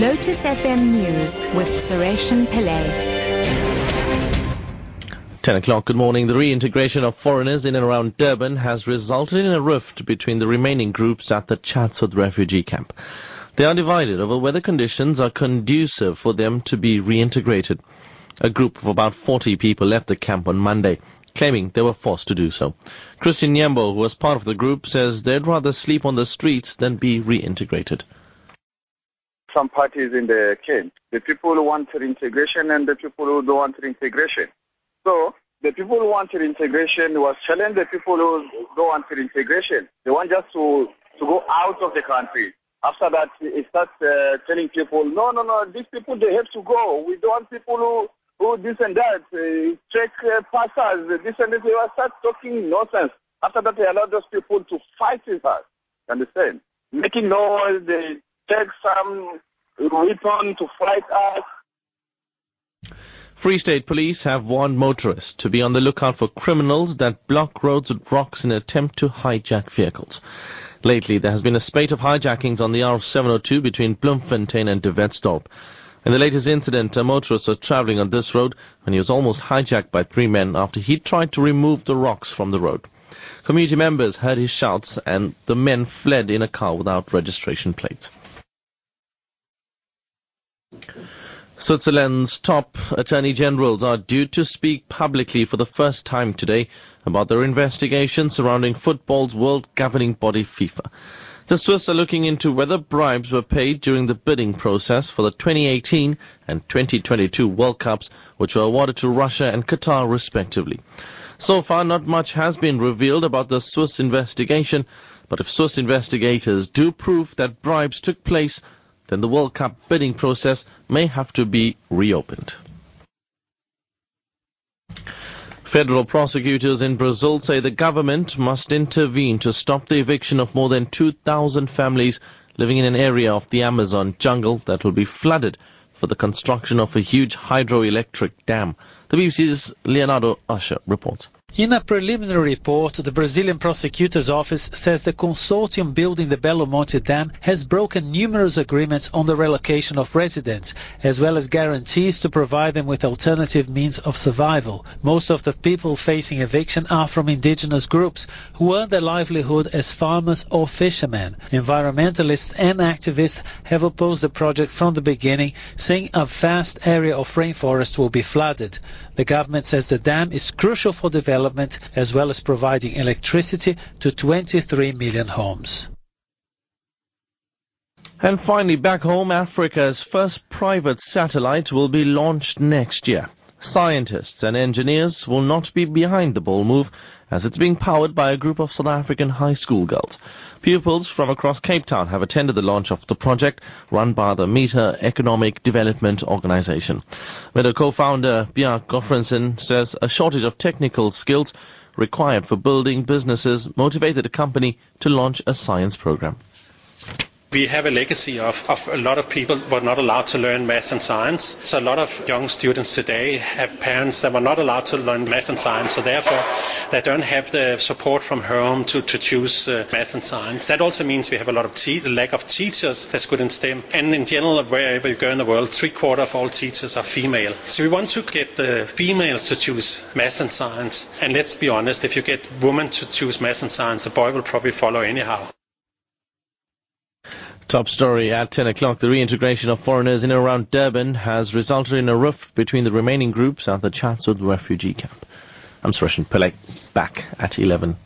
Lotus FM News with Sureshan Pillay. 10 o'clock, good morning. The reintegration of foreigners in and around Durban has resulted in a rift between the remaining groups at the Chatsworth refugee camp. They are divided over whether conditions are conducive for them to be reintegrated. A group of about 40 people left the camp on Monday, claiming they were forced to do so. Christian Nyembo, who was part of the group, says they'd rather sleep on the streets than be reintegrated some parties in the camp. The people who wanted integration and the people who don't want integration. So the people who wanted integration was challenging the people who don't want integration. They want just to, to go out of the country. After that, it starts uh, telling people, no, no, no, these people, they have to go. We don't want people who, who this and that, uh, check uh, passes, this and this. They start talking nonsense. After that, they allow those people to fight with us. Understand? Making noise, they take some weapon to fight us. Free State Police have warned motorists to be on the lookout for criminals that block roads with rocks in an attempt to hijack vehicles. Lately, there has been a spate of hijackings on the R702 between Bloemfontein and De Wetsdorp. In the latest incident, uh, a motorist was traveling on this road when he was almost hijacked by three men after he tried to remove the rocks from the road. Community members heard his shouts and the men fled in a car without registration plates. Switzerland's top attorney generals are due to speak publicly for the first time today about their investigation surrounding football's world governing body FIFA. The Swiss are looking into whether bribes were paid during the bidding process for the 2018 and 2022 World Cups, which were awarded to Russia and Qatar respectively. So far, not much has been revealed about the Swiss investigation, but if Swiss investigators do prove that bribes took place, then the World Cup bidding process may have to be reopened. Federal prosecutors in Brazil say the government must intervene to stop the eviction of more than 2,000 families living in an area of the Amazon jungle that will be flooded for the construction of a huge hydroelectric dam. The BBC's Leonardo Usher reports. In a preliminary report, the Brazilian prosecutor's office says the consortium building the Belo Monte Dam has broken numerous agreements on the relocation of residents, as well as guarantees to provide them with alternative means of survival. Most of the people facing eviction are from indigenous groups who earn their livelihood as farmers or fishermen. Environmentalists and activists have opposed the project from the beginning, saying a vast area of rainforest will be flooded. The government says the dam is crucial for development as well as providing electricity to 23 million homes. And finally, back home, Africa's first private satellite will be launched next year. Scientists and engineers will not be behind the ball move as it's being powered by a group of South African high school girls. Pupils from across Cape Town have attended the launch of the project run by the Meta Economic Development Organization. Meta co-founder Bjarke Goffrensen says a shortage of technical skills required for building businesses motivated the company to launch a science program. We have a legacy of, of a lot of people were not allowed to learn math and science. So a lot of young students today have parents that were not allowed to learn math and science. So therefore, they don't have the support from home to, to choose uh, math and science. That also means we have a lot of te- lack of teachers that's good in STEM. And in general, wherever you go in the world, three quarter of all teachers are female. So we want to get the females to choose math and science. And let's be honest, if you get women to choose math and science, the boy will probably follow anyhow. Top story at 10 o'clock. The reintegration of foreigners in and around Durban has resulted in a rift between the remaining groups at the Chatsworth refugee camp. I'm Sureshan Pillay, back at 11.